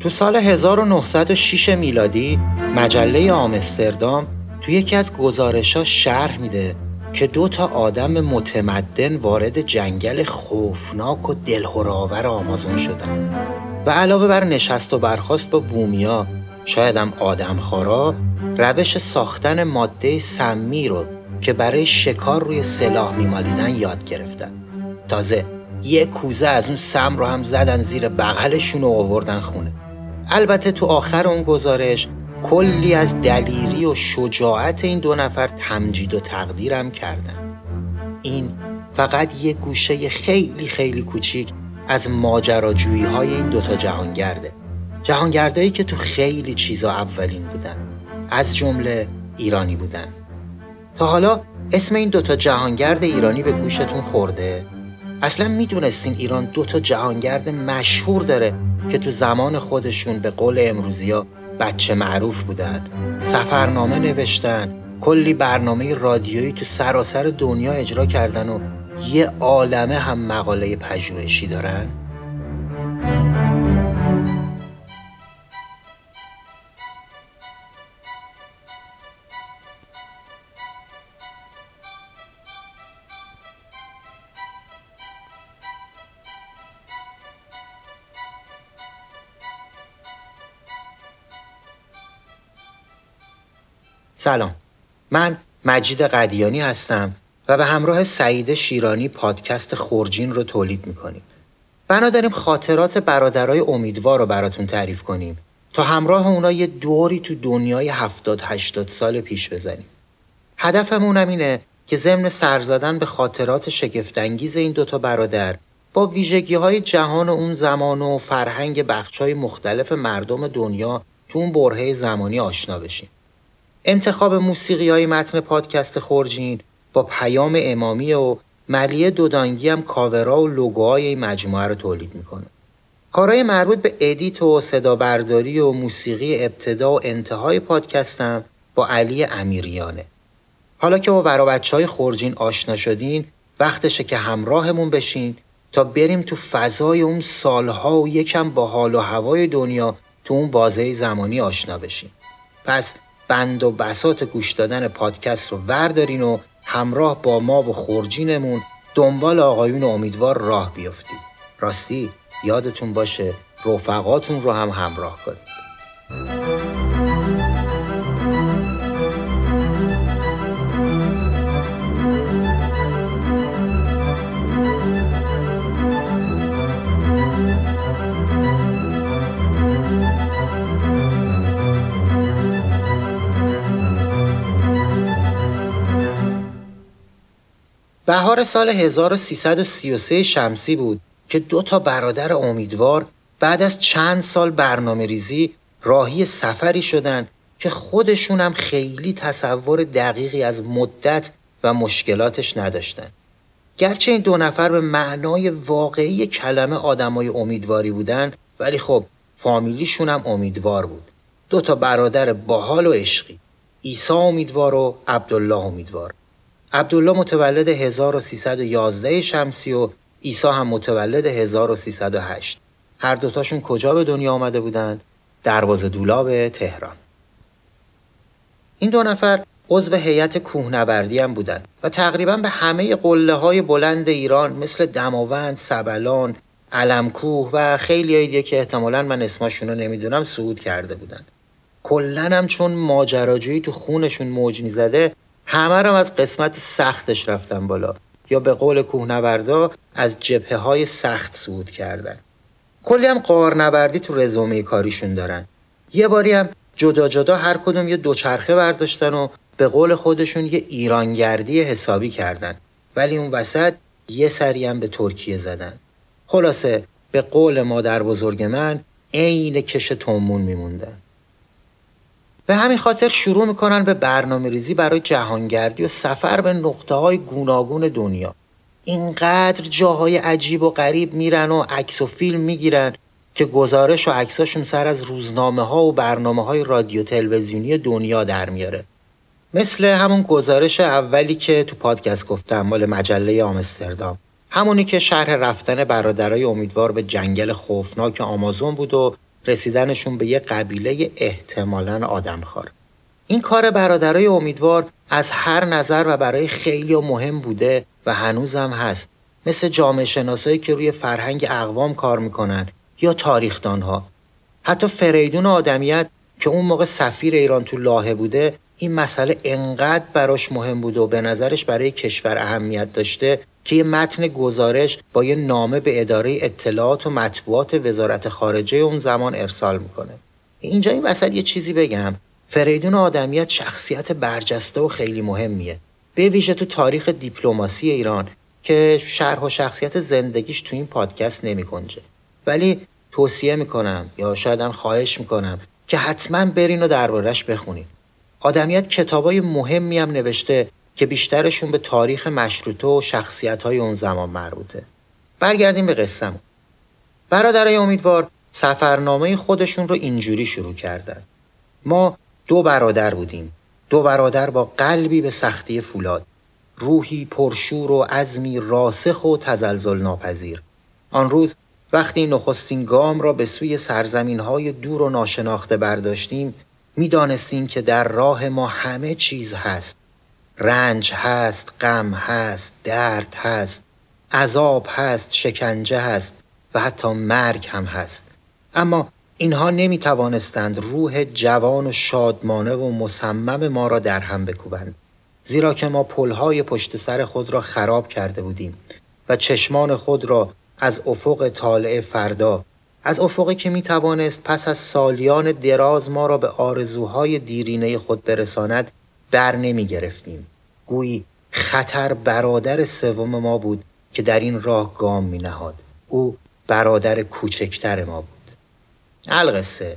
تو سال 1906 میلادی مجله آمستردام تو یکی از گزارشا شرح میده که دو تا آدم متمدن وارد جنگل خوفناک و دلهراور آمازون شدن و علاوه بر نشست و برخواست با بومیا شایدم آدم خارا روش ساختن ماده سمی رو که برای شکار روی سلاح میمالیدن یاد گرفتن. تازه یه کوزه از اون سم رو هم زدن زیر بغلشون و آوردن خونه. البته تو آخر اون گزارش کلی از دلیری و شجاعت این دو نفر تمجید و تقدیرم کردن. این فقط یه گوشه خیلی خیلی کوچیک از ماجراجویی های این دوتا جهانگرده. جهانگردهایی که تو خیلی چیزا اولین بودن. از جمله ایرانی بودن. تا حالا اسم این دوتا جهانگرد ایرانی به گوشتون خورده؟ اصلا می‌دونستین ایران دوتا جهانگرد مشهور داره که تو زمان خودشون به قول امروزیا بچه معروف بودن. سفرنامه نوشتن. کلی برنامه رادیویی تو سراسر دنیا اجرا کردن و یه عالمه هم مقاله پژوهشی دارن. سلام. من مجید قدیانی هستم و به همراه سعید شیرانی پادکست خورجین رو تولید می‌کنیم. بنا داریم خاطرات برادرای امیدوار رو براتون تعریف کنیم تا همراه اونا یه دوری تو دنیای هفتاد هشتاد سال پیش بزنیم. هدفمون هم اینه که ضمن سر زدن به خاطرات شگفتانگیز این دوتا برادر با ویژگی های جهان اون زمان و فرهنگ بخش های مختلف مردم دنیا تو اون برهه زمانی آشنا بشیم. انتخاب موسیقی های متن پادکست خورجین با پیام امامی و ملیه دودانگی هم کاورا و لوگوهای این مجموعه رو تولید می‌کنه. کارهای مربوط به ادیت و صدا برداری و موسیقی ابتدا و انتهای پادکستم با علی امیریانه. حالا که با برا های خورجین آشنا شدین وقتشه که همراهمون بشین تا بریم تو فضای اون سالها و یکم با حال و هوای دنیا تو اون بازه زمانی آشنا بشین. پس بند و بسات گوش دادن پادکست رو وردارین و همراه با ما و خورجینمون دنبال آقایون امیدوار راه بیفتید. راستی یادتون باشه رفقاتون رو هم همراه کنید. بهار سال 1333 شمسی بود که دو تا برادر امیدوار بعد از چند سال برنامه ریزی راهی سفری شدن که خودشون هم خیلی تصور دقیقی از مدت و مشکلاتش نداشتن. گرچه این دو نفر به معنای واقعی کلمه آدمای امیدواری بودن ولی خب فامیلیشون هم امیدوار بود. دو تا برادر باحال و عشقی. عیسی امیدوار و عبدالله امیدوار. عبدالله متولد 1311 شمسی و عیسی هم متولد 1308 هر دوتاشون کجا به دنیا آمده بودند؟ دروازه دولاب تهران. این دو نفر عضو هیئت کوهنوردی هم بودند و تقریبا به همه قله های بلند ایران مثل دماوند، سبلان، علمکوه و خیلی دیگه که احتمالا من اسمشون رو نمی‌دونم صعود کرده بودن. کلن هم چون ماجراجویی تو خونشون موج می‌زده همه رو از قسمت سختش رفتن بالا. یا به قول کوهنوردا از جبهه های سخت صعود کردن. کلی هم قارنوردی تو رزومه کاریشون دارن. یه باری هم جدا جدا هر کدوم یه دوچرخه برداشتن و به قول خودشون یه ایرانگردی حسابی کردن. ولی اون وسط یه سری هم به ترکیه زدن. خلاصه به قول مادر بزرگ من عین کش تومون میموندن. به همین خاطر شروع می‌کنن به برنامه ریزی برای جهانگردی و سفر به نقطه های گوناگون دنیا. اینقدر جاهای عجیب و غریب میرن و عکس و فیلم می‌گیرن که گزارش و عکساشون سر از روزنامه ها و برنامه های رادیو تلویزیونی دنیا در میاره. مثل همون گزارش اولی که تو پادکست گفتم مال مجله آمستردام. همونی که شرح رفتن برادرای امیدوار به جنگل خوفناک آمازون بود و رسیدنشون به یه قبیله احتمالا آدمخوار. این کار برادرای امیدوار از هر نظر و برای خیلی مهم بوده و هنوزم هست. مثل جامعه شناسایی که روی فرهنگ اقوام کار می‌کنن یا تاریخدانها. حتی فریدون آدمیت که اون موقع سفیر ایران تو لاهه بوده این مسئله انقدر براش مهم بوده و به نظرش برای کشور اهمیت داشته که یه متن گزارش با یه نامه به اداره اطلاعات و مطبوعات وزارت خارجه اون زمان ارسال می‌کنه. اینجا این وسط یه چیزی بگم. فریدون آدمیت شخصیت برجسته و خیلی مهمیه. به ویژه تو تاریخ دیپلماسی ایران که شرح و شخصیت زندگیش تو این پادکست نمی ولی توصیه می‌کنم یا شاید هم خواهش می‌کنم که حتما برین و دربارش بخونین. آدمیت کتابای مهمی هم نوشته که بیشترشون به تاریخ مشروطه و شخصیت های اون زمان مربوطه. برگردیم به قصم برادرای امیدوار سفرنامه خودشون رو اینجوری شروع کردن. ما دو برادر بودیم. دو برادر با قلبی به سختی فولاد. روحی پرشور و عزمی راسخ و تزلزل ناپذیر آن روز وقتی نخستین گام را به سوی سرزمین های دور و ناشناخته برداشتیم می‌دانستیم که در راه ما همه چیز هست. رنج هست غم هست درد هست عذاب هست شکنجه هست و حتی مرگ هم هست اما اینها نمی توانستند روح جوان و شادمانه و مصمم ما را در هم بکوبند زیرا که ما پلهای پشت سر خود را خراب کرده بودیم و چشمان خود را از افق طالع فردا از افقی که می توانست پس از سالیان دراز ما را به آرزوهای دیرینه خود برساند در نمی گرفتیم. گویی خطر برادر سوم ما بود که در این راه گام می نهاد. او برادر کوچکتر ما بود. القصه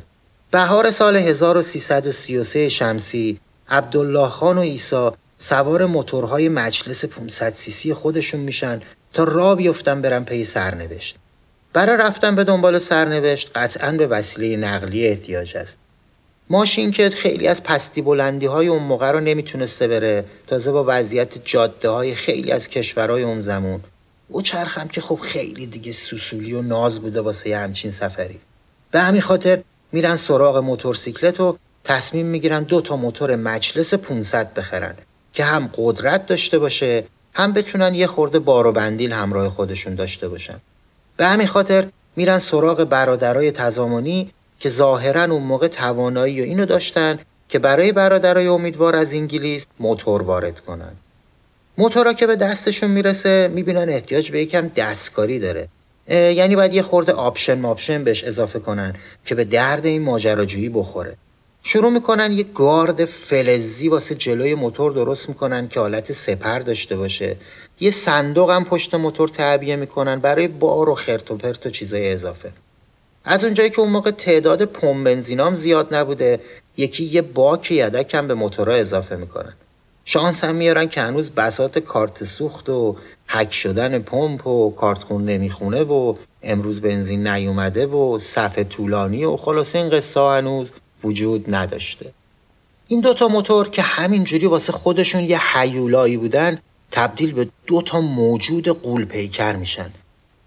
بهار سال 1333 شمسی عبدالله خان و ایسا سوار موتورهای مجلس 500 سیسی خودشون میشن تا را بیفتن برن پی سرنوشت برای رفتن به دنبال سرنوشت قطعا به وسیله نقلیه احتیاج است ماشین که خیلی از پستی بلندی های اون موقع رو نمی‌تونسته بره. تازه با وضعیت جاده های خیلی از کشورهای اون زمون او چرخم که خب خیلی دیگه سوسولی و ناز بوده واسه یه همچین سفری. به همین خاطر میرن سراغ موتورسیکلت و تصمیم می‌گیرن دو تا موتور مجلس 500 بخرن که هم قدرت داشته باشه هم بتونن یه خورده بار و بندیل همراه خودشون داشته باشن. به همین خاطر میرن سراغ برادرای تزامانی که ظاهرا اون موقع توانایی و اینو داشتن که برای برادرای امیدوار از انگلیس موتور وارد کنن. موتورا که به دستشون می‌رسه می‌بینن احتیاج به یکم دستکاری داره. یعنی باید یه خورده آپشن ماپشن بهش اضافه کنن که به درد این ماجراجویی بخوره. شروع می‌کنن یه گارد فلزی واسه جلوی موتور درست می‌کنن که حالت سپر داشته باشه. یه صندوق هم پشت موتور تعبیه می‌کنن برای بار و خرت و پرت و چیزای اضافه. از اونجایی که اون موقع تعداد پمپ بنزینام زیاد نبوده یکی یه باک یدک هم به موتورها اضافه می‌کنن. شانس هم میارن که هنوز بسات کارت سوخت و حک شدن پمپ و کارت خون نمی‌خونه و امروز بنزین نیومده و صفحه طولانی و خلاصه این قصه هنوز وجود نداشته. این دوتا موتور که همینجوری واسه خودشون یه حیولایی بودن تبدیل به دو تا موجود قول پیکر میشن.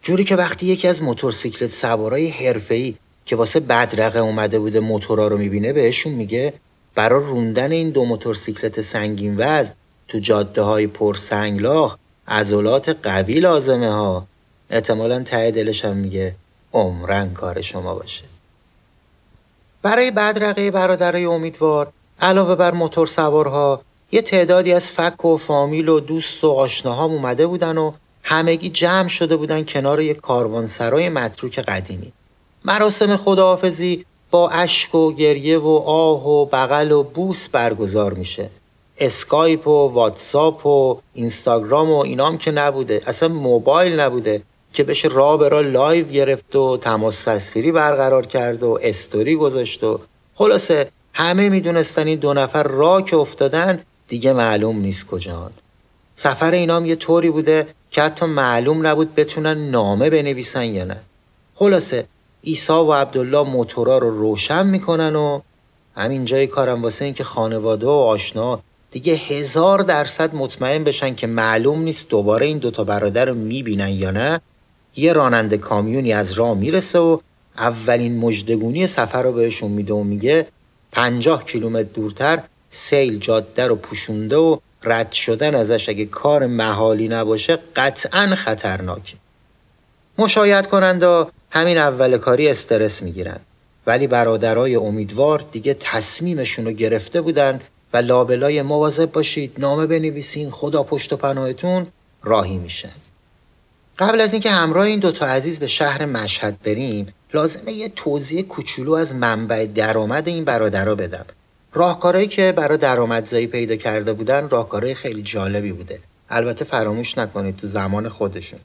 جوری که وقتی یکی از موتورسیکلت سوارای حرفه‌ای که واسه بدرقه اومده بوده موتورا رو می‌بینه بهشون میگه برای روندن این دو موتورسیکلت سنگین وزن تو جاده های پر سنگلاخ عضلات قوی لازمه ها. احتمالا ته دلش هم میگه عمراً کار شما باشه. برای بدرقه برادرای امیدوار علاوه بر موتور سوارها یه تعدادی از فک و فامیل و دوست و آشناهام اومده بودن و همگی جمع شده بودن کنار یک کاروانسرای متروک قدیمی. مراسم خداحافظی با اشک و گریه و آه و بغل و بوس برگزار میشه. اسکایپ و واتساپ و اینستاگرام و اینام که نبوده اصلا موبایل نبوده که بشه راه به راه live گرفت و تماس تصویری برقرار کرد و استوری گذاشت و خلاصه همه می‌دونستن این دو نفر راه که افتادن دیگه معلوم نیست کجان. سفر اینام یه طوری بوده که حتی معلوم نبود بتونن نامه بنویسن یا نه. خلاصه عیسی و عبدالله موتورا رو روشن می‌کنن و همین جای کارم واسه اینکه خانواده و آشنا دیگه هزار درصد مطمئن بشن که معلوم نیست دوباره این دوتا برادر رو می‌بینن یا نه. یه راننده کامیونی از راه می‌رسه و اولین مجدگونی سفر رو بهشون میده و میگه پنجاه کیلومتر دورتر سیل جاده رو پوشونده و رد شدن ازش اگه کار محالی نباشه قطعا خطرناکه مشاید کننده همین اول کاری استرس می‌گیرن. ولی برادرای امیدوار دیگه تصمیمشون رو گرفته بودن و لابلای مواظب باشید نامه بنویسین خدا پشت و پناهتون راهی میشن قبل از اینکه همراه این دوتا عزیز به شهر مشهد بریم لازمه یه توضیح کوچولو از منبع درآمد این برادرها بدم. راهکارهایی که برای درآمدزایی پیدا کرده بودن راهکارهای خیلی جالبی بوده. البته فراموش نکنید تو زمان خودشون.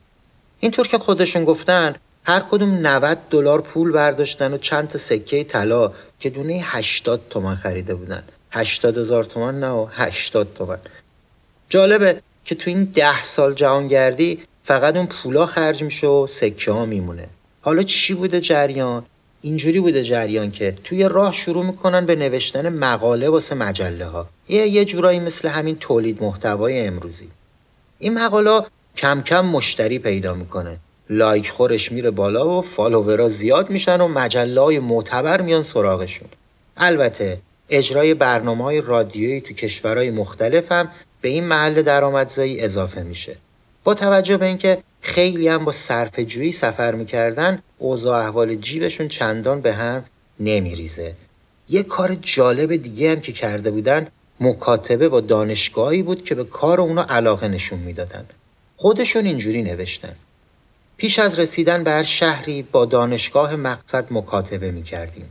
اینطور که خودشون گفتن هر کدوم 90 دلار پول برداشتن و چند تا سکه طلا که دونه 80 تومن خریده بودن. 80 هزار تومن نه و 80 تومن جالبه که تو این ده سال جهانگردی فقط اون پولا خرج میشه و سکه ها میمونه. حالا چی بوده جریان؟ اینجوری بوده جریان که توی راه شروع می‌کنن به نوشتن مقاله واسه مجله ها یه یه جورایی مثل همین تولید محتوای امروزی. این مقاله کم کم مشتری پیدا می‌کنه. لایک خورش میره بالا و فالوورا زیاد میشن و مجله های معتبر میان سراغشون. البته اجرای برنامه های رادیویی تو کشورهای مختلف هم به این محل درآمدزایی اضافه میشه. با توجه به اینکه خیلی هم با صرف جویی سفر می‌کردن اوضاع احوال جیبشون چندان به هم نمیریزه یه کار جالب دیگه هم که کرده بودن مکاتبه با دانشگاهی بود که به کار اونا علاقه نشون می‌دادن خودشون اینجوری نوشتن پیش از رسیدن به هر شهری با دانشگاه مقصد مکاتبه می کردیم.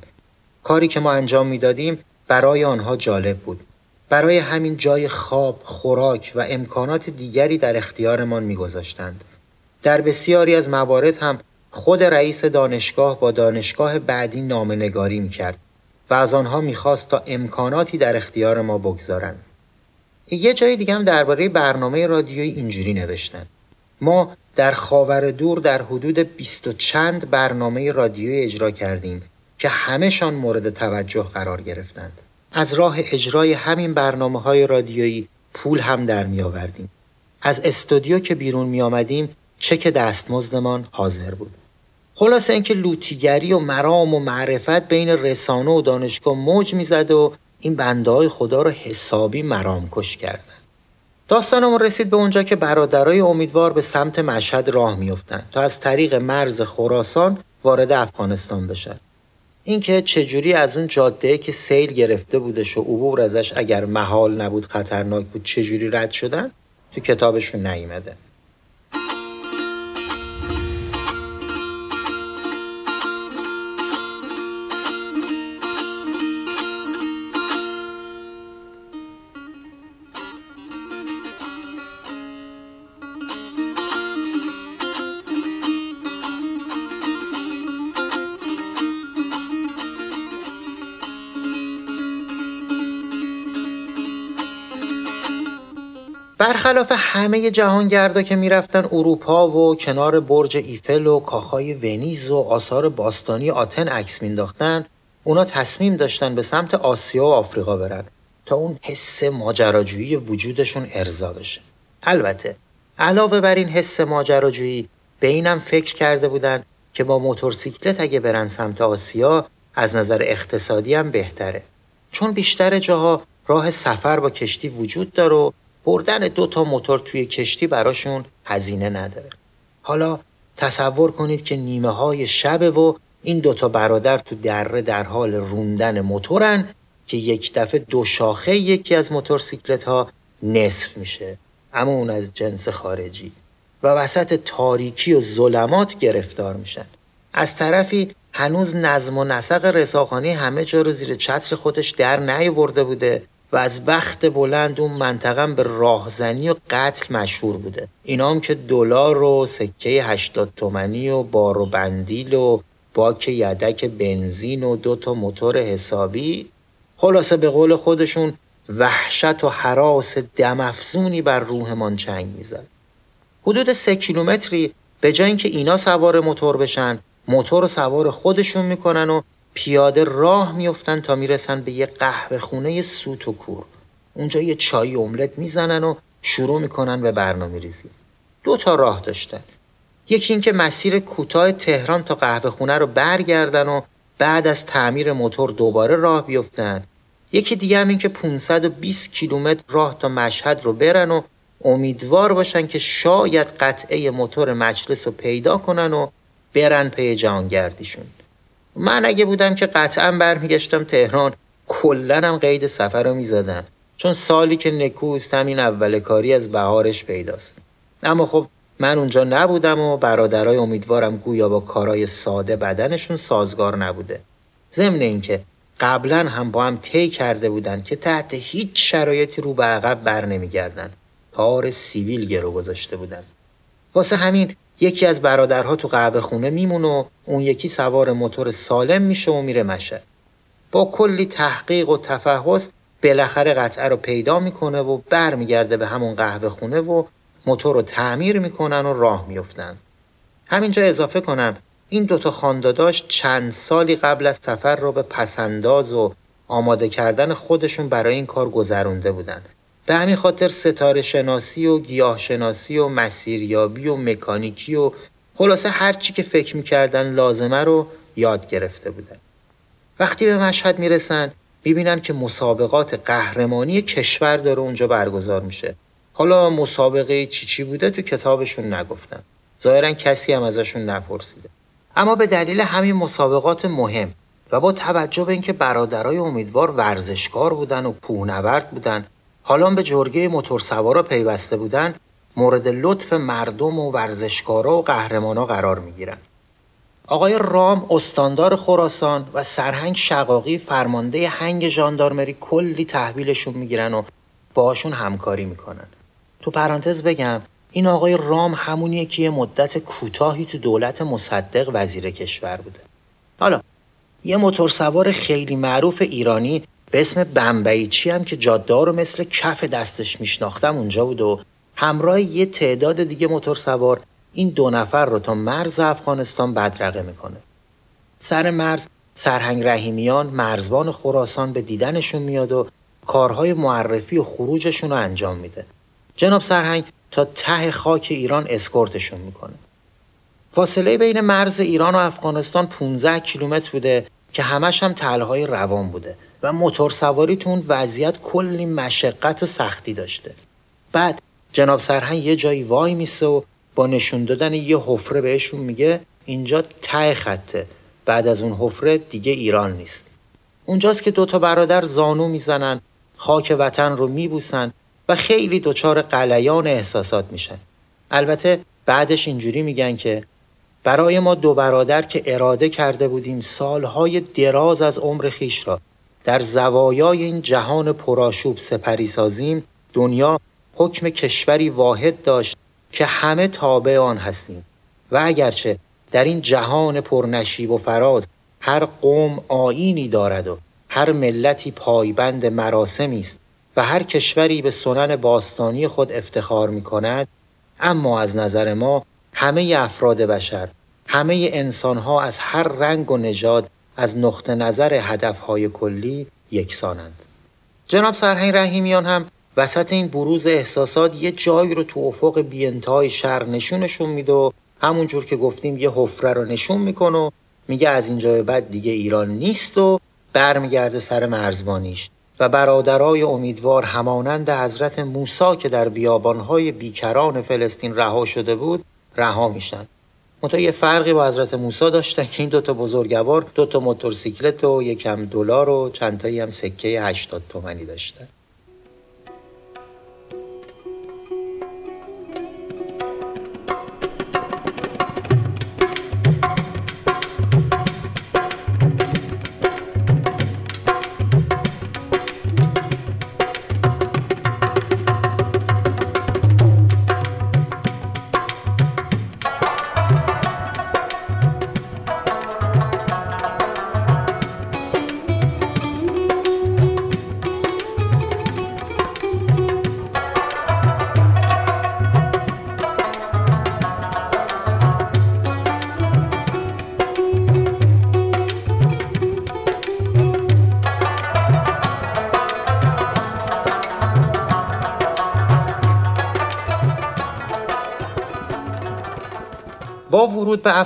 کاری که ما انجام می‌دادیم برای آنها جالب بود. برای همین جای خواب، خوراک و امکانات دیگری در اختیارمان میگذاشتند. در بسیاری از موارد هم خود رئیس دانشگاه با دانشگاه بعدی نامه نگاری می کرد و از آنها می‌خواست تا امکاناتی در اختیار ما بگذارند. یه جای دیگه هم درباره برنامه رادیویی اینجوری نوشتن. ما در خاور دور در حدود بیست و چند برنامه رادیویی اجرا کردیم که همهشان مورد توجه قرار گرفتند. از راه اجرای همین برنامه های رادیویی پول هم در می آوردیم. از استودیو که بیرون می آمدیم چک دستمزدمان حاضر بود. خلاصه اینکه لوتیگری و مرام و معرفت بین رسانه و دانشگاه موج می‌زد و این بنده های خدا رو حسابی مرام کش کردن. داستانمون رسید به اونجا که برادرای امیدوار به سمت مشهد راه میافتند تا از طریق مرز خراسان وارد افغانستان بشن. اینکه چجوری از اون جاده که سیل گرفته بودش و عبور ازش اگر محال نبود خطرناک بود چجوری رد شدن تو کتابشون نیامده. برخلاف همه جهانگردا که می‌رفتن اروپا و کنار برج ایفل و کاخای ونیز و آثار باستانی آتن عکس مینداختن اونا تصمیم داشتن به سمت آسیا و آفریقا برن تا اون حس ماجراجویی وجودشون ارضا بشه. البته علاوه بر این حس ماجراجویی به اینم فکر کرده بودن که با موتورسیکلت اگه برن سمت آسیا از نظر اقتصادی هم بهتره. چون بیشتر جاها راه سفر با کشتی وجود داره و بردن دو تا موتور توی کشتی براشون هزینه نداره. حالا تصور کنید که نیمه های شبه و این دوتا برادر تو دره در حال روندن موتورن که یک دفعه دو شاخه یکی از موتورسیکلت ها نصف میشه. اما اون از جنس خارجی. و وسط تاریکی و ظلمات گرفتار میشن. از طرفی هنوز نظم و نسق رساخانی همه جا رو زیر چتر خودش در نیاورده بوده. و از بخت بلند اون منطقه به راهزنی و قتل مشهور بوده. اینا هم که دلار و سکه 80 تومنی و بار و بندیل و باک یدک بنزین و دو تا موتور حسابی خلاصه به قول خودشون وحشت و حراس دمافزونی بر روحمان چنگ می‌زد. حدود سه کیلومتری به جای اینکه اینا سوار موتور بشن موتور سوار خودشون می‌کنن و پیاده راه میفتن تا می‌رسن به یه قهوه خونه سوت و کور. اونجا یه چای املت می‌زنن و شروع می‌کنن به برنامه ریزی دو تا راه داشتن. یکی اینکه مسیر کوتاه تهران تا قهوه خونه رو برگردن و بعد از تعمیر موتور دوباره راه بیفتن. یکی دیگه هم این که 520 کیلومتر راه تا مشهد رو برن و امیدوار باشن که شاید قطعه موتور مجلس رو پیدا کنن و برن پی جهانگردیشون. من اگه بودم که قطعا برمیگشتم تهران کلنم قید سفر رو می‌زدم. چون سالی که نکوست همین اول کاری از بهارش پیداست. اما خب من اونجا نبودم و برادرای امیدوارم گویا با کارای ساده بدنشون سازگار نبوده. ضمن اینکه قبلا هم با هم طی کرده بودن که تحت هیچ شرایطی رو به عقب بر نمیگردن. کار سیویل گرو گذاشته بودن. واسه همین یکی از برادرها تو قهوه خونه میمونه و اون یکی سوار موتور سالم میشه و میره مشه. با کلی تحقیق و تفحص بالاخره قطعه رو پیدا می‌کنه و برمیگرده به همون قهوه خونه و موتور رو تعمیر می‌کنن و راه میفتن همینجا اضافه کنم این دوتا خانداداش چند سالی قبل از سفر رو به پسنداز و آماده کردن خودشون برای این کار گذرونده بودن. به همین خاطر ستاره شناسی و گیاه شناسی و مسیریابی و مکانیکی و خلاصه هر چی که فکر می‌کردن لازمه رو یاد گرفته بودن. وقتی به مشهد می‌رسن می‌بینن که مسابقات قهرمانی کشور داره اونجا برگزار میشه. حالا مسابقه چی چی بوده تو کتابشون نگفتن. ظاهرا کسی هم ازشون نپرسیده. اما به دلیل همین مسابقات مهم و با توجه به اینکه برادرای امیدوار ورزشکار بودن و کوهنورد بودن حالا به جرگه موتورسوارا پیوسته بودن مورد لطف مردم و ورزشکارا و قهرمانا قرار می‌گیرن. آقای رام استاندار خراسان و سرهنگ شقاقی فرمانده هنگ ژاندارمری کلی تحویلشون می‌گیرن و باشون همکاری می‌کنن. تو پرانتز بگم این آقای رام همونیه که یه مدت کوتاهی تو دولت مصدق وزیر کشور بوده. حالا یه موتورسوار خیلی معروف ایرانی به اسم بمبئیچی هم که جاده رو مثل کف دستش میشناختم اونجا بود و همراه یه تعداد دیگه موتورسوار این دو نفر رو تا مرز افغانستان بدرقه می‌کنه. سر مرز سرهنگ رحیمیان مرزبان خراسان به دیدنشون میاد و کارهای معرفی و خروجشون رو انجام میده. جناب سرهنگ تا ته خاک ایران اسکورتشون می‌کنه. فاصله بین مرز ایران و افغانستان 15 کیلومتر بوده که همش هم تلهای روان بوده. و موتور سواری تو اون وضعیت کلی مشقت و سختی داشته. بعد جناب سرهنگ یه جایی وای میسه و با نشون دادن یه حفره بهشون میگه اینجا ته خطه. بعد از اون حفره دیگه ایران نیست. اونجاست که دوتا برادر زانو می‌زنن خاک وطن رو میبوسن و خیلی دچار قلیان احساسات میشن. البته بعدش اینجوری میگن که برای ما دو برادر که اراده کرده بودیم سالهای دراز از عمر خیش را در زوایای این جهان پرآشوب سپری سازیم دنیا حکم کشوری واحد داشت که همه تابع آن هستیم. و اگرچه در این جهان پرنشیب و فراز هر قوم آینی دارد و هر ملتی پایبند مراسمی است و هر کشوری به سنن باستانی خود افتخار می کند اما از نظر ما همه افراد بشر همه انسانها از هر رنگ و نژاد از نقطه نظر هدفهای کلی یکسانند. جناب سرهنگ رحیمیان هم وسط این بروز احساسات یه جایی رو تو افق بیانتهای شهر نشونشون میده و همونجور که گفتیم یه حفره رو نشون می‌کنه و میگه از اینجا به بعد دیگه ایران نیست و برمیگرده سر مرزبانیش. و برادرای امیدوار همانند حضرت موسی که در بیابانهای بیکران فلسطین رها شده بود رها میشن. منتها یه فرقی با حضرت موسی داشتن که این دوتا بزرگوار دوتا موتورسیکلت و یکم دلار و چندتایی هم سکه 80 تومنی داشتن.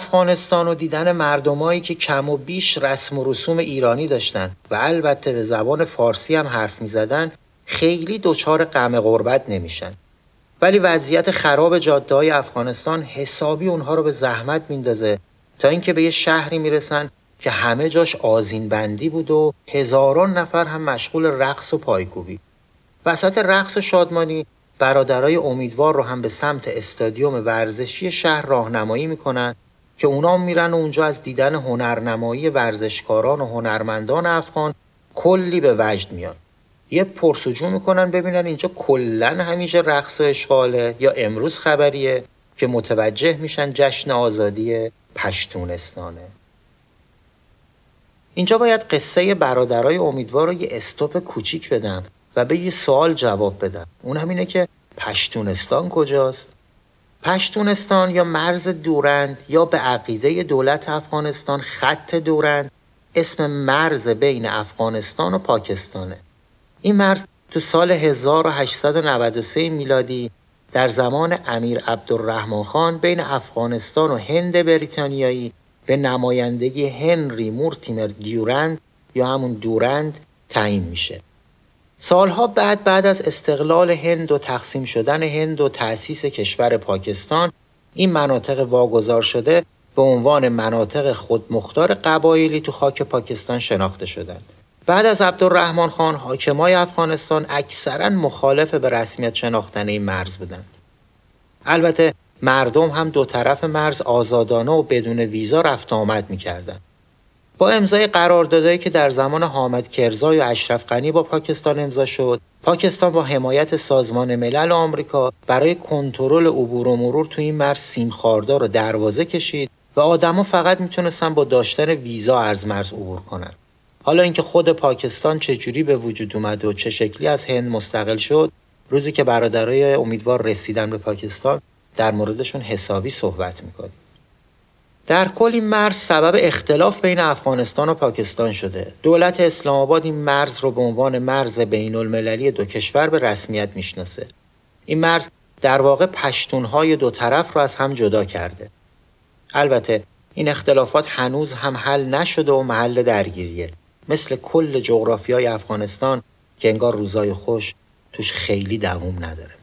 افغانستان و دیدن مردمایی که کم و بیش رسم و رسوم ایرانی داشتن. و البته به زبان فارسی هم حرف می زدن خیلی دچار غم غربت نمیشن. ولی وضعیت خراب جاده های افغانستان حسابی اونها رو به زحمت میندازه. تا اینکه به یه شهری می‌رسن که همه جاش آزین بندی بود و هزاران نفر هم مشغول رقص و پایکوبی. وسط رقص شادمانی برادرای امیدوار رو هم به سمت استادیوم ورزشی شهر راهنمایی می‌کنن که اونا میرن اونجا از دیدن هنرنمایی ورزشکاران و هنرمندان افغان کلی به وجد میان. یه پرسجو می‌کنن ببینن اینجا کلا همیشه رقص و اشغاله یا امروز خبریه که متوجه میشن جشن آزادی پشتونستانه. اینجا باید قصه برادرای امیدوار رو یه استوپ کوچیک بدم و به یه سوال جواب بدم اون هم اینه که پشتونستان کجاست؟ پشتونستان یا مرز دورند یا به عقیده دولت افغانستان خط دورند اسم مرز بین افغانستان و پاکستانه این مرز تو سال 1893 میلادی در زمان امیر عبدالرحمن خان بین افغانستان و هند بریتانیایی به نمایندگی هنری مورتیمر دیورند یا همون دورند تعیین میشه. سالها بعد بعد از استقلال هند و تقسیم شدن هند و تأسیس کشور پاکستان این مناطق واگذار شده به عنوان مناطق خودمختار قبایلی تو خاک پاکستان شناخته شدند. بعد از عبدالرحمن خان حاکمای افغانستان اکثرا مخالف به رسمیت شناختن این مرز بودند. البته مردم هم دو طرف مرز آزادانه و بدون ویزا رفت آمد می‌کردند. با امضای قراردادهایی که در زمان حامد کرزای و اشرف غنی با پاکستان امضا شد پاکستان با حمایت سازمان ملل آمریکا برای کنترل عبور و مرور تو این مرز سیم خاردار رو دروازه کشید و آدما فقط می‌تونستن با داشتن ویزا از مرز عبور کنند. حالا اینکه خود پاکستان چجوری به وجود اومد و چه شکلی از هند مستقل شد روزی که برادرای امیدوار رسیدن به پاکستان در موردشون حسابی صحبت می‌کنیم در کل این مرز سبب اختلاف بین افغانستان و پاکستان شده. دولت اسلام آباد این مرز رو به عنوان مرز بین المللی دو کشور به رسمیت می‌شناسه. این مرز در واقع پشتونهای دو طرف رو از هم جدا کرده. البته این اختلافات هنوز هم حل نشده و محل درگیریه. مثل کل جغرافیای افغانستان که انگار روزای خوش توش خیلی دووم نداره.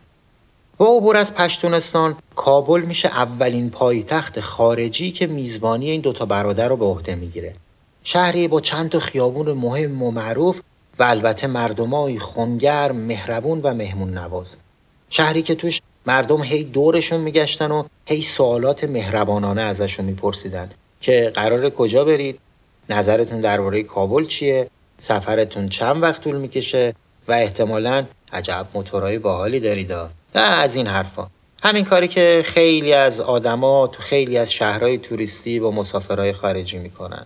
با عبور از پشتونستان کابل میشه اولین پایتخت خارجی که میزبانی این دوتا برادر رو به عهده می‌گیره. شهری با چند تا خیابون مهم و معروف و البته مردمای خونگرم مهربون و مهمون نواز. شهری که توش مردم هی دورشون میگشتن و هی سوالات مهربانانه ازشون میپرسیدن که قرار کجا برید؟ نظرتون درباره کابل چیه؟ سفرتون چند وقت طول می‌کشه؟ و احتمالا عجب موتورهای باحالی دارید از این حرفا. همین کاری که خیلی از آدما تو خیلی از شهرهای توریستی با مسافرهای خارجی می‌کنن.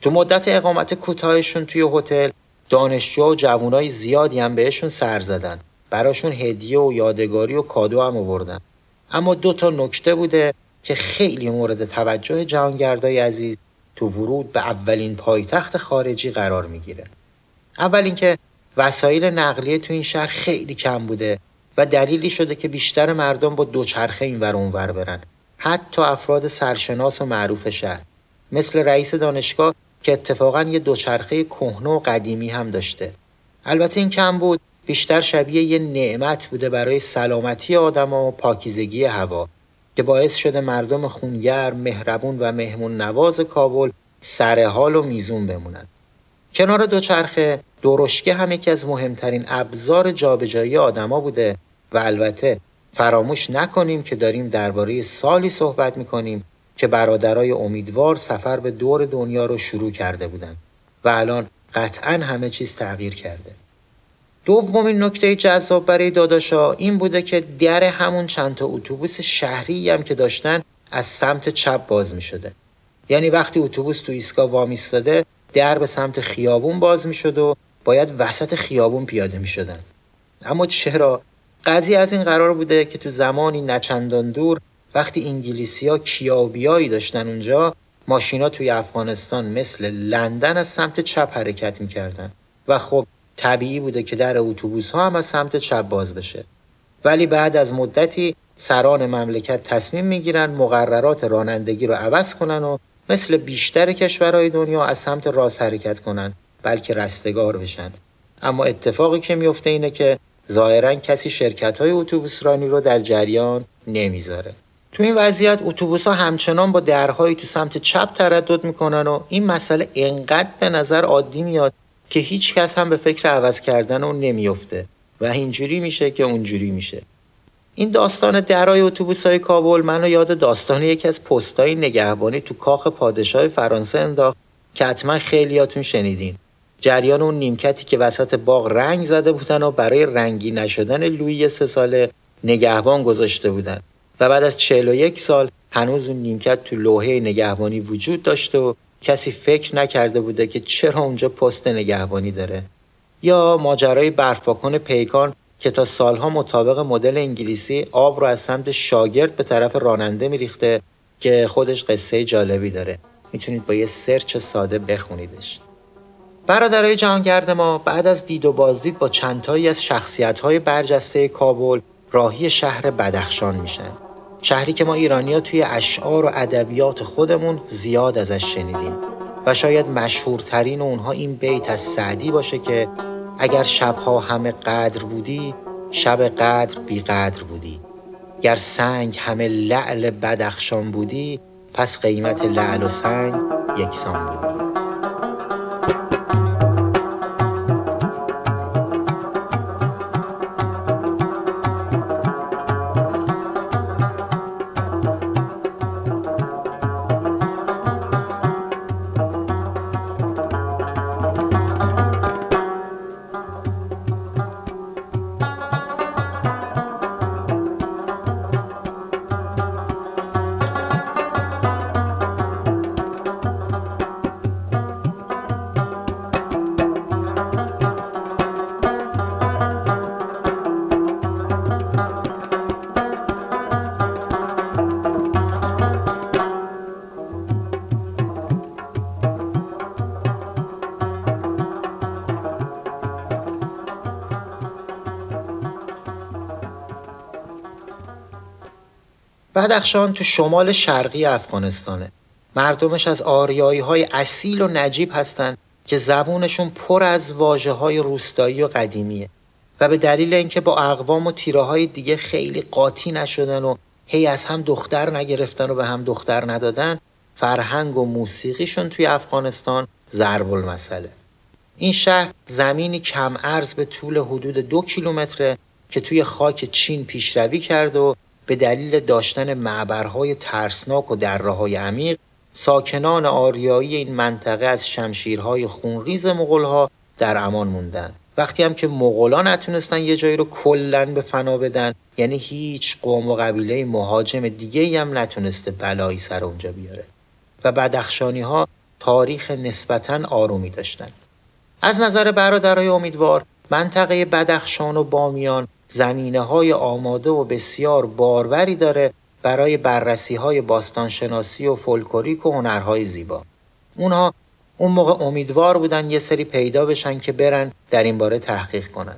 تو مدت اقامت کوتاهشون توی هتل دانشجو و جوانای زیادی هم بهشون سر زدن. براشون هدیه و یادگاری و کادو هم آوردن. اما دو تا نکته بوده که خیلی مورد توجه جهانگردای عزیز تو ورود به اولین پایتخت خارجی قرار می‌گیره. اول اینکه وسایل نقلیه تو این شهر خیلی کم بوده. و دلیلی شده که بیشتر مردم با دوچرخه این ور اونور برن. حتی افراد سرشناس و معروف شهر. مثل رئیس دانشگاه که اتفاقا یه دوچرخه کهنه و قدیمی هم داشته. البته این کم بود بیشتر شبیه یه نعمت بوده برای سلامتی آدم و پاکیزگی هوا که باعث شده مردم خونگرم، مهربون و مهمون نواز کابل سر حال و میزون بمونن. کنار دوچرخه درشکه هم یکی از مهمترین ابزار جابجایی آدما بوده و البته فراموش نکنیم که داریم درباره سالی صحبت می‌کنیم که برادرای امیدوار سفر به دور دنیا رو شروع کرده بودند و الان قطعا همه چیز تغییر کرده. دومین نکته جذاب برای داداشا این بوده که در همون چند تا اتوبوس شهری هم که داشتن از سمت چپ باز می شده. یعنی وقتی اتوبوس تو ایستگاه وامیستاده در به سمت خیابون باز می شد و باید وسط خیابون پیاده می شدن. اما چرا؟ قضیه از این قرار بوده که تو زمانی نچندان دور وقتی انگلیسی ها کیابیایی داشتن اونجا ماشینا توی افغانستان مثل لندن از سمت چپ حرکت می‌کردن. و خب طبیعی بوده که در اتوبوس ها هم از سمت چپ باز بشه. ولی بعد از مدتی سران مملکت تصمیم می‌گیرن مقررات رانندگی رو عوض کنن و مثل بیشتر کشورهای دنیا از سمت راست حرکت کنن بلکه رستگار بشن. اما اتفاقی که میفته اینه که ظاهرا کسی شرکت های اتوبوس رانی رو در جریان نمی‌ذاره. تو این وضعیت اتوبوس ها همچنان با درهایی تو سمت چپ تردد می‌کنن و این مسئله انقدر به نظر عادی میاد که هیچ کس هم به فکر عوض کردن اون نمیفته و اینجوری میشه که اونجوری میشه. این داستان درای اتوبوس های کابل منو یاد داستان یکی از پستای نگهبانی تو کاخ پادشاه فرانسه انداخت که حتما خیلیاتون شنیدین. جریان اون نیمکتی که وسط باغ رنگ زده بودن و برای رنگی نشدن لویی سه ساله نگهبان گذاشته بودن. و بعد از 41 سال هنوز اون نیمکت تو لوحه نگهبانی وجود داشته و کسی فکر نکرده بوده که چرا اونجا پست نگهبانی داره. یا ماجرای برفپاکن پیکان که تا سالها مطابق مدل انگلیسی آب رو از سمت شاگرد به طرف راننده میریخته که خودش قصه جالبی داره. می‌تونید با یه سرچ ساده بخونیدش. برادرای جهانگرد ما بعد از دید و بازدید با چندتایی از شخصیت‌های برجسته کابل راهی شهر بدخشان میشن. شهری که ما ایرانیا توی اشعار و ادبیات خودمون زیاد ازش شنیدیم. و شاید مشهورترین اونها این بیت از سعدی باشه که اگر شبها همه قدر بودی شب قدر بی قدر بودی. گر سنگ همه لعل بدخشان بودی پس قیمت لعل و سنگ یکسان بودی. بدخشان تو شمال شرقی افغانستانه. مردمش از آریایی های اصیل و نجیب هستن که زبونشون پر از واجه های روستایی و قدیمیه و به دلیل اینکه با اقوام و تیره های دیگه خیلی قاطی نشدن و هی از هم دختر نگرفتن و به هم دختر ندادن فرهنگ و موسیقیشون توی افغانستان ضرب المثله این شهر زمینی کم ارز به طول حدود دو کیلومتره که توی خاک چین پیشروی کرده و به دلیل داشتن معبرهای ترسناک و درههای عمیق ساکنان آریایی این منطقه از شمشیرهای خونریز مغولها در امان موندن وقتی هم که مغولا نتونستن یه جایی رو کلا به فنا بدن یعنی هیچ قوم و قبیله مهاجم دیگه هم نتونسته بلایی سر اونجا بیاره. و بدخشانی ها تاریخ نسبتا آرومی داشتن. از نظر برادرای امیدوار منطقه بدخشان و بامیان زمینه های آماده و بسیار باروری داره برای بررسی های باستانشناسی و فولکلوریک و هنرهای زیبا. اونها اون موقع امیدوار بودن یه سری پیدا بشن که برن در این باره تحقیق کنن.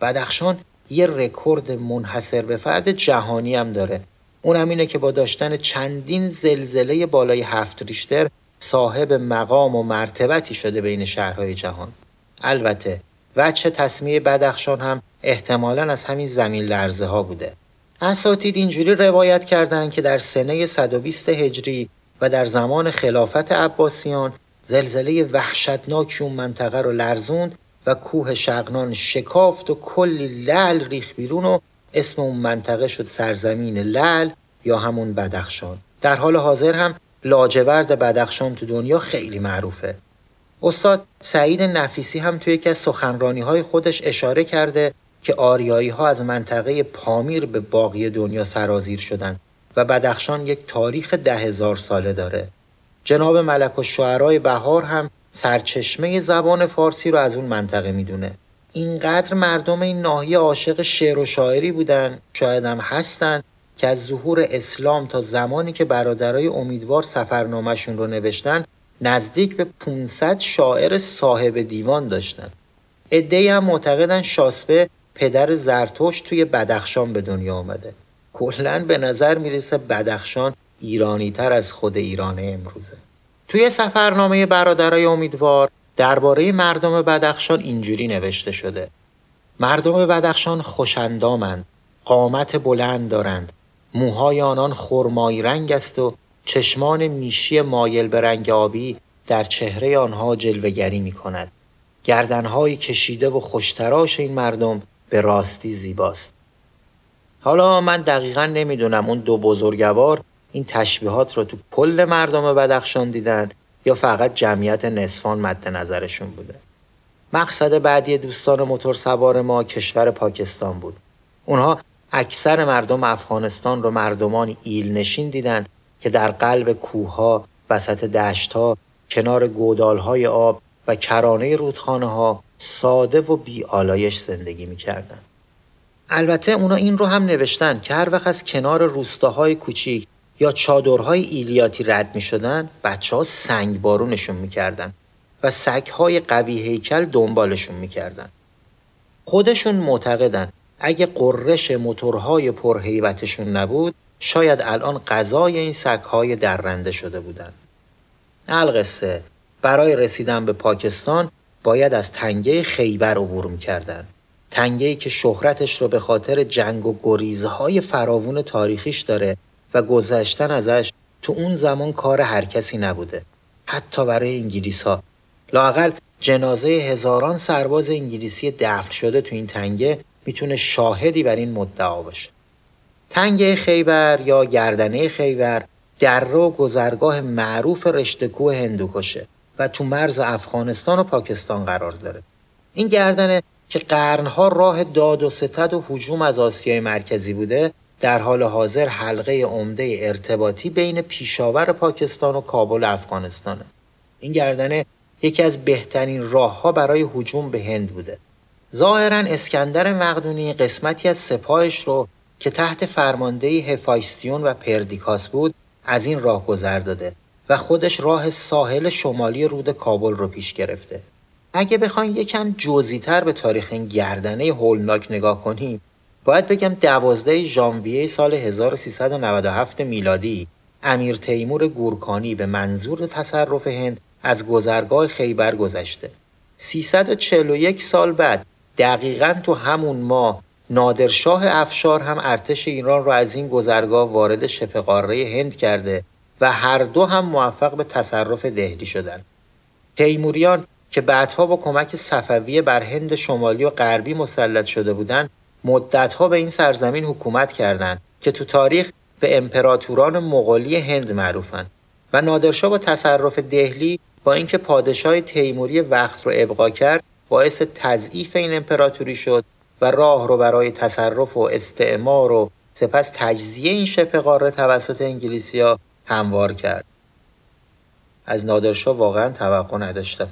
بدخشان یه رکورد منحصر به فرد جهانی هم داره. اون هم اینه که با داشتن چندین زلزله بالای هفت ریشتر صاحب مقام و مرتبتی شده بین شهرهای جهان. البته وچه تصمیه بدخشان هم احتمالا از همین زمین لرزه ها بوده. اساتید اینجوری روایت کردند که در سنه 120 هجری و در زمان خلافت عباسیان زلزله وحشتناکی اون منطقه رو لرزوند و کوه شقنان شکافت و کلی لل ریخ بیرون و اسم اون منطقه شد سرزمین لل یا همون بدخشان. در حال حاضر هم لاجورد بدخشان تو دنیا خیلی معروفه. استاد سعید نفیسی هم توی یکی از سخنرانی های خودش اشاره کرده که آریایی ها از منطقه پامیر به باقی دنیا سرازیر شدن و بدخشان یک تاریخ ده هزار ساله داره. جناب ملک و شعرهای بهار هم سرچشمه زبان فارسی رو از اون منطقه می‌دونه. اینقدر مردم این ناحیه عاشق شعر و شاعری بودن شاید هم هستن که از ظهور اسلام تا زمانی که برادرای امیدوار سفرنامهشون رو نوشتن نزدیک به 500 شاعر صاحب دیوان داشتن. ادهی هم معتقدن شاسبه پدر زرتوش توی بدخشان به دنیا آمده. کلا به نظر می‌رسه بدخشان ایرانی تر از خود ایران امروزه. توی سفرنامه برادرای امیدوار درباره مردم بدخشان اینجوری نوشته شده. مردم بدخشان خوشندامند قامت بلند دارند. موهای آنان خرمایی رنگ است و چشمان میشی مایل به رنگ آبی در چهره آنها جلوگری می کند. گردنهای کشیده و خوشتراش این مردم به راستی زیباست. حالا من دقیقا نمی‌دونم اون دو بزرگوار این تشبیهات رو تو کل مردم بدخشان دیدن یا فقط جمعیت نصفان مد نظرشون بوده. مقصد بعدی دوستان موتور سوار ما کشور پاکستان بود. اونها اکثر مردم افغانستان رو مردمانی ایل نشین دیدن که در قلب کوهها، وسط دشتها، کنار گودالهای آب و کرانه رودخانه ها ساده و بی آلایش زندگی می‌کردن. البته اونا این رو هم نوشتن که هر وقت از کنار روستاهای کوچیک یا چادرهای ایلیاتی رد می شدن بچه ها سنگ بارونشون می‌کردن و سگهای قوی هیکل دنبالشون می‌کردن. خودشون معتقدن اگه قررش موتورهای پرهیبتشون نبود شاید الان غذای این سگهای درنده شده بودن. القصه برای رسیدن به پاکستان باید از تنگه خیبر عبور می‌کردن. تنگه که شهرتش رو به خاطر جنگ و گریزهای فراوون تاریخیش داره و گذشتن ازش تو اون زمان کار هر کسی نبوده. حتی برای انگلیس ها. لاقل جنازه هزاران سرباز انگلیسی دفن شده تو این تنگه می‌تونه شاهدی بر این مدعا باشه. تنگه خیبر یا گردنه خیبر در و گذرگاه معروف رشتکوه هندوکشه و تو مرز افغانستان و پاکستان قرار داره. این گردنه که قرنها راه داد و ستد و حجوم از آسیای مرکزی بوده در حال حاضر حلقه عمده ارتباطی بین پیشاور پاکستان و کابل افغانستانه. این گردنه یکی از بهترین راهها برای حجوم به هند بوده. ظاهرا اسکندر مقدونی قسمتی از سپاهش رو که تحت فرماندهی هفایستیون و پردیکاس بود از این راه گذر داده و خودش راه ساحل شمالی رود کابل رو پیش گرفته. اگه بخوایم یکم جزیتر به تاریخ این گردنه هولناک نگاه کنیم باید بگم دوازده ژانویه سال 1397 میلادی امیر تیمور گورکانی به منظور تصرف هند از گذرگاه خیبر گذشته 341 سال بعد دقیقا تو همون ماه نادرشاه افشار هم ارتش ایران را از این گذرگاه وارد شبه قاره هند کرده و هر دو هم موفق به تصرف دهلی شدند. تیموریان که بعدها با کمک صفویه بر هند شمالی و غربی مسلط شده بودند مدتها به این سرزمین حکومت کردند که تو تاریخ به امپراتوران مغولی هند معروفند و نادرشاه با تصرف دهلی با اینکه پادشاه تیموری وقت رو ابقا کرد باعث تضعیف این امپراتوری شد و راه رو برای تصرف و استعمار و سپس تجزیه این شبه قاره توسط انگلیسیا هموار کرد. از نادرشاه واقعا توقع نداشتم.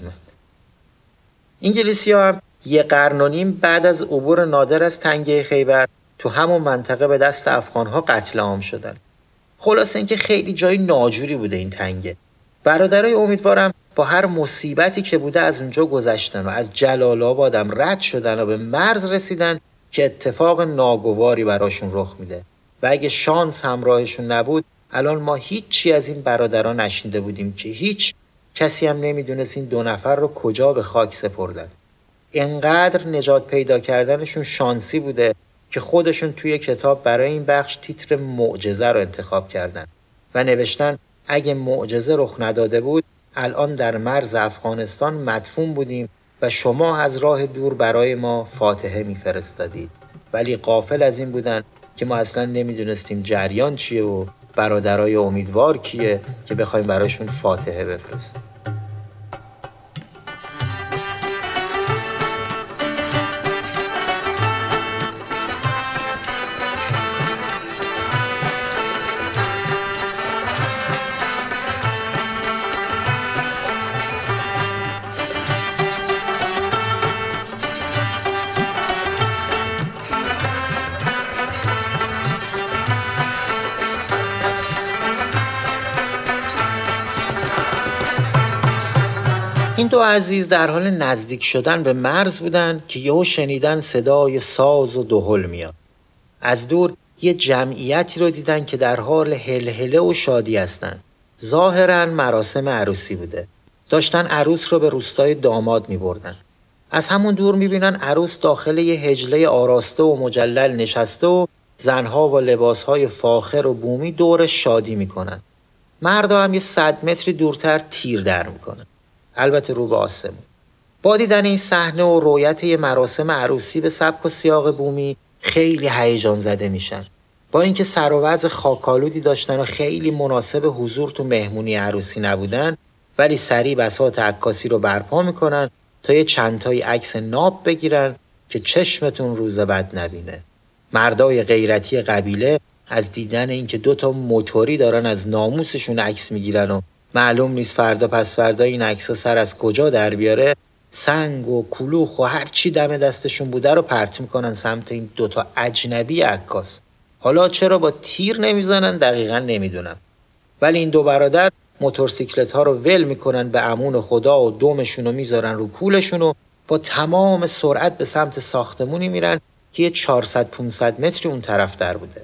انگلیسی ها هم یه قرن و نیم بعد از عبور نادر از تنگه خیبر تو همون منطقه به دست افغان ها قتل عام شدن. خلاصه اینکه خیلی جای ناجوری بوده این تنگه. برادرای امیدوارم با هر مصیبتی که بوده از اونجا گذشتن و از جلال آبادم رد شدن و به مرز رسیدن که اتفاق ناگواری براشون رخ میده. و اگه شانس همراهشون نبود الان ما هیچی از این برادران نشنیده بودیم که هیچ کسی هم نمی‌دونست این دو نفر رو کجا به خاک سپردن. انقدر نجات پیدا کردنشون شانسی بوده که خودشون توی کتاب برای این بخش تیتر معجزه رو انتخاب کردن و نوشتن اگه معجزه رخ نداده بود الان در مرز افغانستان مدفون بودیم و شما از راه دور برای ما فاتحه میفرستادید. ولی قافل از این بودن که ما اصلا نمی‌دونستیم جریان چیه و برادرای امیدوار کیه که بخوایم براشون فاتحه بفرستیم؟ دو عزیز در حال نزدیک شدن به مرز بودن که یهو شنیدن صدای ساز و دهل میاد از دور یه جمعیتی رو دیدن که در حال هلهله و شادی هستن ظاهرا مراسم عروسی بوده داشتن عروس رو به روستای داماد می بردن. از همون دور می بینن عروس داخل یه هجله آراسته و مجلل نشسته و زنها با لباسهای فاخر و بومی دور شادی می‌کنن. مردا هم یه صد متری دورتر تیر در می‌کنن. البته رو به آسمون. با دیدن این صحنه و رویت یه مراسم عروسی به سبک و سیاق بومی خیلی هیجان زده میشن. با اینکه سر و خاکالودی داشتن و خیلی مناسب حضور تو مهمونی عروسی نبودن ولی سریع بساط عکاسی رو برپا می‌کنن تا یه چندتایی عکس ناب بگیرن که چشمتون روز بد نبینه مردای غیرتی قبیله از دیدن اینکه دو تا موتوری دارن از ناموسشون عکس می‌گیرن و معلوم نیست فردا پس فردا این عکس سر از کجا در بیاره. سنگ و کلوخ و هر چی دم دستشون بوده رو پرت می‌کنن سمت این دوتا اجنبی عکاس. حالا چرا با تیر نمی‌زنن؟ دقیقا نمی‌دونم. ولی این دو برادر موتورسیکلت ها رو ول می‌کنن به امون خدا و دومشون رو می‌ذارن رو کولشون و با تمام سرعت به سمت ساختمونی میرن که یه 400 500 متری اون طرف در بوده.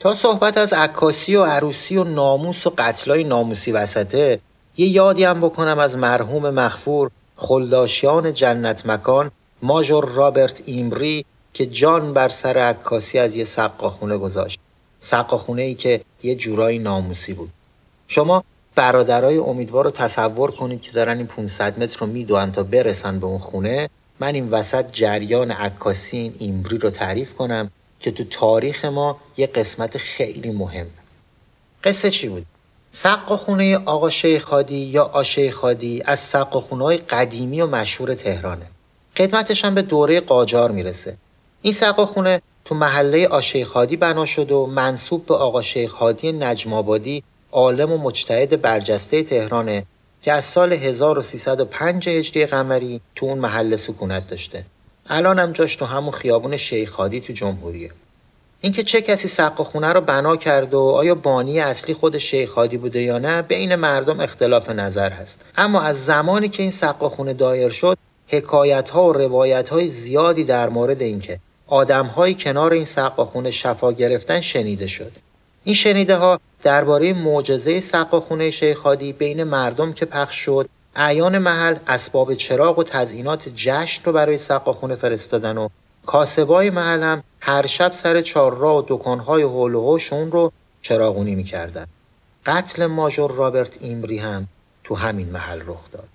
تا صحبت از عکاسی و عروسی و ناموس و قتلای ناموسی وسطه یه یادی هم بکنم از مرحوم مخفور خلداشیان جنت مکان ماجور رابرت ایمری که جان بر سر عکاسی از یه سقاخونه گذاشت. سقاخونه ای که یه جورایی ناموسی بود. شما برادرای امیدوار رو تصور کنید که دارن این 500 متر رو میدوان تا برسن به اون خونه. من این وسط جریان عکاسی این ایمبری رو تعریف کنم. که تو تاریخ ما یه قسمت خیلی مهم. قصه چی بود؟ سقا خونه آقا شیخ هادی یا آشیخ هادی از سقا خونه قدیمی و مشهور تهرانه. قدمتش هم به دوره قاجار می‌رسه. این سقا خونه تو محله آشیخ هادی بنا شد و منصوب به آقا شیخ هادی نجم آبادی عالم و مجتهد برجسته تهرانه که از سال 1305 هجری قمری تو اون محله سکونت داشته. الان هم جاش تو همون خیابون شیخ هادی تو جمهوریه. اینکه چه کسی سقا خونه رو بنا کرد و آیا بانی اصلی خود شیخ هادی بوده یا نه بین مردم اختلاف نظر هست. اما از زمانی که این سقا خونه دایر شد حکایت ها و روایت های زیادی در مورد اینکه آدم کنار این سقا خونه شفا گرفتن شنیده شد. این شنیده ها درباره معجزه سقاخونه شیخ هادی بین مردم که پخش شد اعیان محل اسباب چراغ و تزئینات جشن رو برای سقاخونه فرستادن و کاسبای محل هم هر شب سر چهارراه و دکانهای هول و رو چراغونی می‌کردن. قتل ماژور رابرت ایمری هم تو همین محل رخ داد.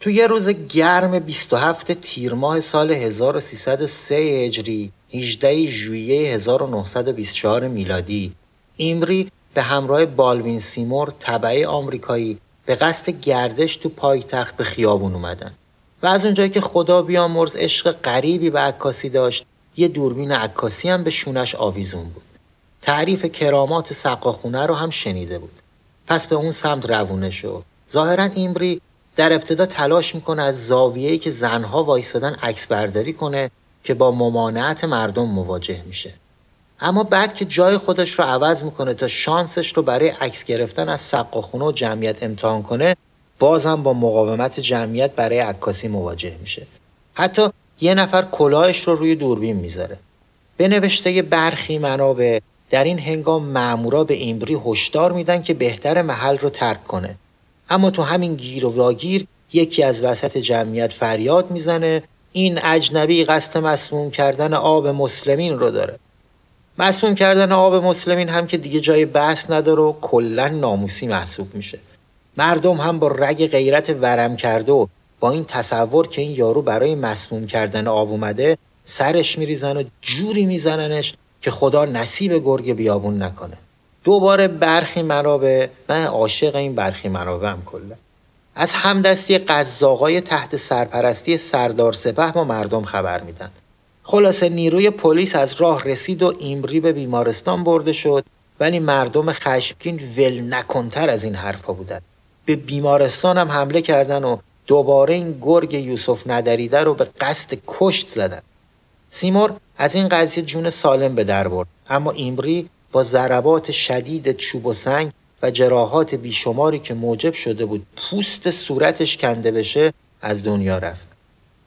تو یه روز گرم 27 تیر ماه سال 1303 هجری 18 ژوئیه 1924 میلادی ایمری به همراه بالوین سیمور طبعه آمریکایی به قصد گردش تو پایتخت به خیابون اومدن. و از اونجایی که خدا بیامرز عشق غریبی به عکاسی داشت یه دوربین عکاسی هم به شونش آویزون بود. تعریف کرامات سقاخونه رو هم شنیده بود. پس به اون سمت روونه شد. ظاهرا ایمری در ابتدا تلاش می‌کنه از زاویه‌ای که زنها وایستادن عکس برداری کنه که با ممانعت مردم مواجه میشه. اما بعد که جای خودش رو عوض می‌کنه تا شانسش رو برای عکس گرفتن از سقاخونه و جمعیت امتحان کنه باز هم با مقاومت جمعیت برای عکاسی مواجه میشه. حتی یه نفر کلاهش رو روی دوربین می‌ذاره. به نوشته برخی منابع در این هنگام مامورا به ایمبری هشدار میدن که بهتر محل رو ترک کنه. اما تو همین گیر و واگیر یکی از وسط جمعیت فریاد می‌زنه این اجنبی قصد مسموم کردن آب مسلمین رو داره. مسموم کردن آب مسلمین هم که دیگه جای بحث نداره و کلا ناموسی محسوب میشه. مردم هم با رگ غیرت ورم کرده و با این تصور که این یارو برای مسموم کردن آب اومده سرش میریزن و جوری میزننش که خدا نصیب گرگ بیابون نکنه. دوباره برخی منابع من عاشق این برخی منابع هم کلا. از همدستی قزاقای تحت سرپرستی سردار سپه ما مردم خبر میدن. خلاصه نیروی پلیس از راه رسید و ایمری به بیمارستان برده شد ولی مردم خشمگین ول نکنتر از این حرفها بودند. به بیمارستان هم حمله کردن و دوباره این گرگ یوسف ندریده رو به قصد کشت زدن. سیمور از این قضیه جون سالم به در برد اما ایمری با ضربات شدید چوب و سنگ و جراحات بیشماری که موجب شده بود پوست صورتش کنده بشه از دنیا رفت.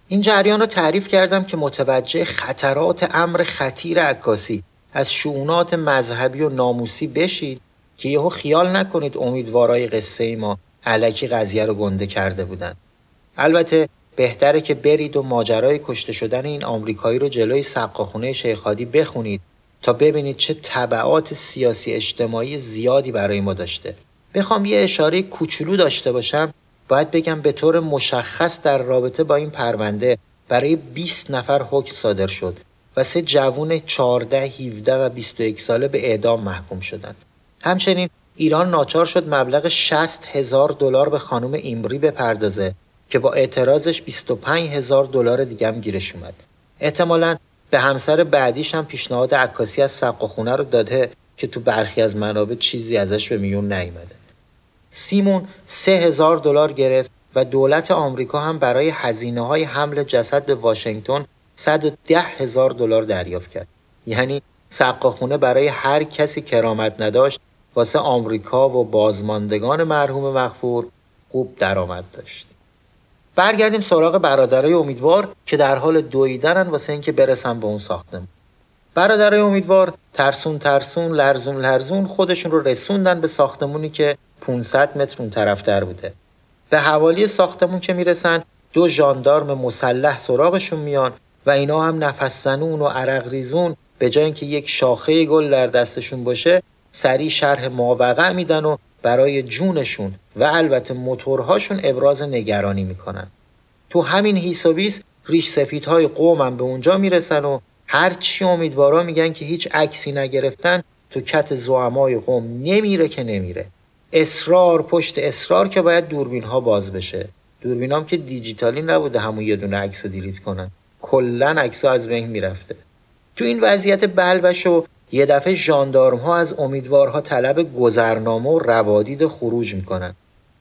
این جریان رو تعریف کردم که متوجه خطرات امر خطیر عکاسی. از شعونات مذهبی و ناموسی بشید که یهو خیال نکنید امیدوارای قصه ما علکی قضیه رو گنده کرده بودن. البته بهتره که برید و ماجرای کشته شدن این آمریکایی رو جلوی سقاخونه شیخادی بخونید تا ببینید چه طبعات سیاسی اجتماعی زیادی برای ما داشته. بخوام یه اشاره کوچولو داشته باشم. باید بگم به طور مشخص در رابطه با این پرونده برای 20 نفر حکم صادر شد و سه جوون 14, 17 و 21 ساله به اعدام محکوم شدند. همچنین ایران ناچار شد مبلغ 60 هزار دلار به خانم ایمری بپردازه که با اعتراضش 25 هزار دلار دیگه هم گیرش اومد. احتمالا به همسر بعدیش هم پیشنهاد عکاسی از سق و خونه رو داده که تو برخی از منابع چیزی ازش به میون نیامده. سیمون سه هزار دلار گرفت و دولت آمریکا هم برای هزینه های حمل جسد به واشنگتن 110 هزار دلار دریافت کرد. یعنی سقاخونه برای هر کسی کرامت نداشت واسه آمریکا و بازماندگان مرحوم مغفور خوب درآمد داشت. برگردیم سراغ برادرای امیدوار که در حال دویدنن واسه اینکه برسن به اون ساختمون. برادرای امیدوار ترسون ترسون لرزون لرزون خودشون رو رسوندن به ساختمونی که 500 متر اون طرفتر بوده. به حوالی ساختمون که می‌رسن دو ژاندارم مسلح سراغشون میان و اینا هم نفسزنون و عرق ریزون به جای اینکه یک شاخه گل در دستشون باشه سریع شرح ماوقع میدن و برای جونشون و البته موتورهاشون ابراز نگرانی می‌کنن تو همین هیس و بیس ریش سفیدهای قومم به اونجا می‌رسن و هرچی امیدوارا میگن که هیچ عکسی نگرفتن تو کت زعمای قوم نمیره که نمیره اصرار پشت اصرار که باید دوربین ها باز بشه. دوربین هم که دیجیتالی نبوده همون یه دونه عکس دیلیت کنن. کلا عکس از بین می‌رفته. تو این وضعیت بلبش و یه دفعه ژاندارم ها از امیدوارها طلب گذرنامه و روادید خروج می‌کنن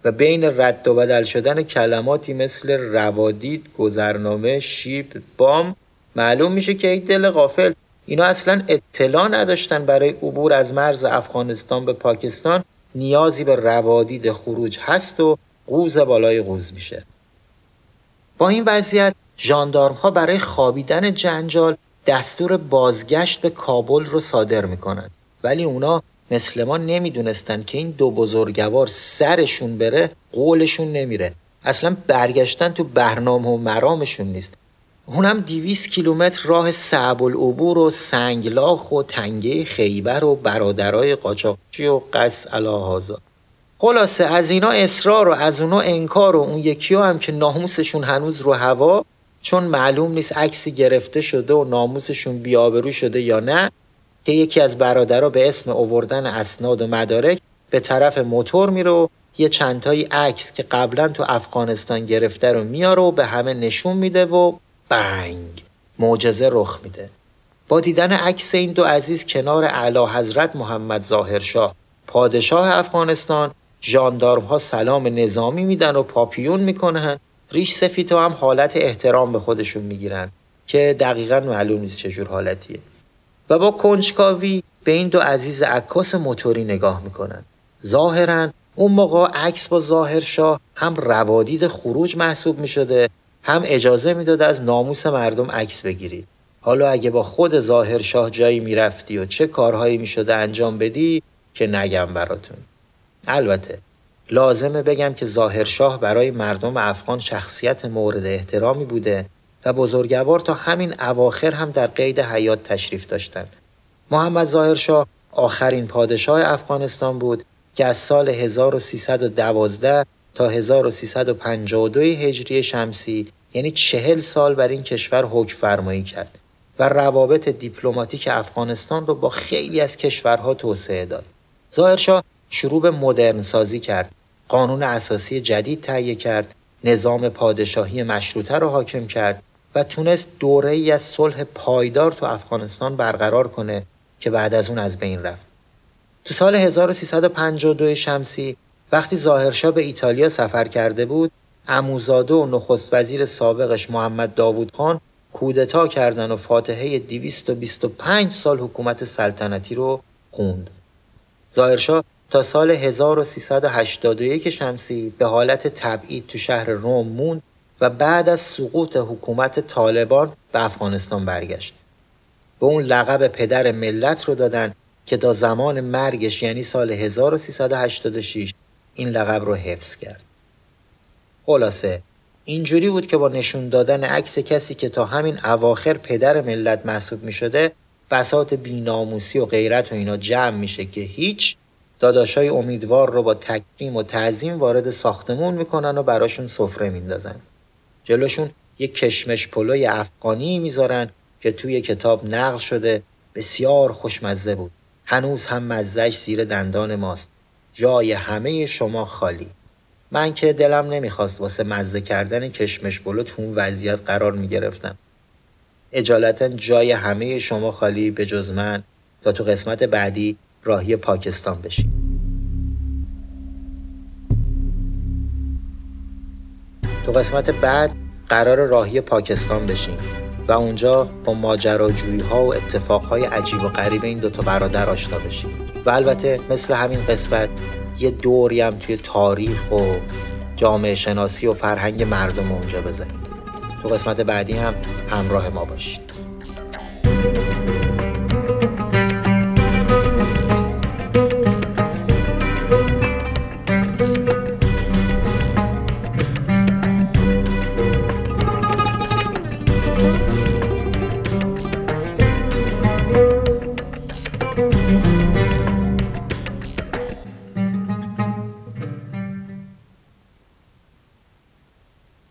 و بین رد و بدل شدن کلماتی مثل روادید، گذرنامه، شیب، بام معلوم میشه که یک دل غافل. اینا اصلا اطلاع نداشتن برای عبور از مرز افغانستان به پاکستان. نیازی به روادید خروج هست و قوز بالای قوز میشه. با این وضعیت ژاندارم ها برای خوابیدن جنجال دستور بازگشت به کابل رو صادر می‌کنن. ولی اونا مثل ما نمی‌دونستن که این دو بزرگوار سرشون بره قولشون نمیره. اصلا برگشتن تو برنامه و مرامشون نیست. اونم دیویس کیلومتر راه صعب العبور و سنگلاخ و تنگه خیبر و برادرای قاچاقچی و قص الهازا خلاصه از اینا اصرار و از اونا انکار و اون یکی هم که ناموسشون هنوز رو هوا چون معلوم نیست عکسی گرفته شده و ناموسشون بیابرو شده یا نه که یکی از برادرها به اسم اووردن اسناد و مدارک به طرف موتور میره و یه چندتایی عکس که قبلا تو افغانستان گرفته رو میاره و به همه نشون میده و بنگ. معجزه رخ میده. با دیدن عکس این دو عزیز کنار اعلی حضرت محمد ظاهرشاه پادشاه افغانستان ژاندارم ها سلام نظامی میدن و پاپیون می‌کنن ریش سفیدها هم حالت احترام به خودشون می‌گیرن که دقیقا معلوم نیست چجور حالتیه. و با کنجکاوی به این دو عزیز عکاس موتوری نگاه می‌کنن. ظاهرا اون موقع عکس با ظاهرشاه هم روادید خروج محسوب می‌شده هم اجازه می‌داد از ناموس مردم عکس بگیری حالا اگه با خود ظاهر شاه جایی می‌رفتی و چه کارهایی می‌شده انجام بدی که نگم براتون البته لازمه بگم که ظاهر شاه برای مردم افغان شخصیت مورد احترامی بوده و بزرگوار تا همین اواخر هم در قید حیات تشریف داشتند. محمد ظاهر شاه آخرین پادشاه افغانستان بود که از سال 1312 تا 1352 هجری شمسی یعنی چهل سال بر این کشور حکم فرمایی کرد و روابط دیپلماتیک افغانستان رو با خیلی از کشورها توسعه داد. ظاهرشاه شروع به مدرن سازی کرد، قانون اساسی جدید تهیه کرد، نظام پادشاهی مشروطه را حاکم کرد و تونست دوره ای از صلح پایدار تو افغانستان برقرار کنه که بعد از اون از بین رفت. تو سال 1352 شمسی وقتی ظاهرشاه به ایتالیا سفر کرده بود اموزاده و نخست وزیر سابقش محمد داوود خان کودتا کردن و فاتحه 225 سال حکومت سلطنتی رو خوند. ظاهرشاه تا سال 1381 شمسی به حالت تبعید تو شهر روم موند و بعد از سقوط حکومت طالبان به افغانستان برگشت. به اون لقب پدر ملت رو دادن که تا زمان مرگش یعنی سال 1386 این لقب رو حفظ کرد. خلاصه. اینجوری بود که با نشون دادن عکس کسی که تا همین اواخر پدر ملت محسوب می شده بسات بیناموسی و غیرت و اینا جمع میشه که هیچ داداشای امیدوار رو با تکریم و تعظیم وارد ساختمون می‌کنن و براشون سفره میندازن. جلوشون یک کشمش پلوی افغانی می‌ذارن که توی کتاب نقل شده بسیار خوشمزه بود. هنوز هم مزهش زیر دندان ماست. جای همه شما خالی. من که دلم نمی‌خواست واسه مزه کردن کشمش پلو تو اون وضعیت قرار می‌گرفتم. اجالتا جای همه شما خالی به جز من تا تو قسمت بعدی راهی پاکستان بشیم تو قسمت بعد قرار راهی پاکستان بشیم و اونجا با ماجراجویی ها و اتفاق های عجیب و غریب این دوتا برادر آشنا بشیم و البته مثل همین قسمت یه دوری هم توی تاریخ و جامعه شناسی و فرهنگ مردم اونجا بزنیم. تو قسمت بعدی هم همراه ما باشید.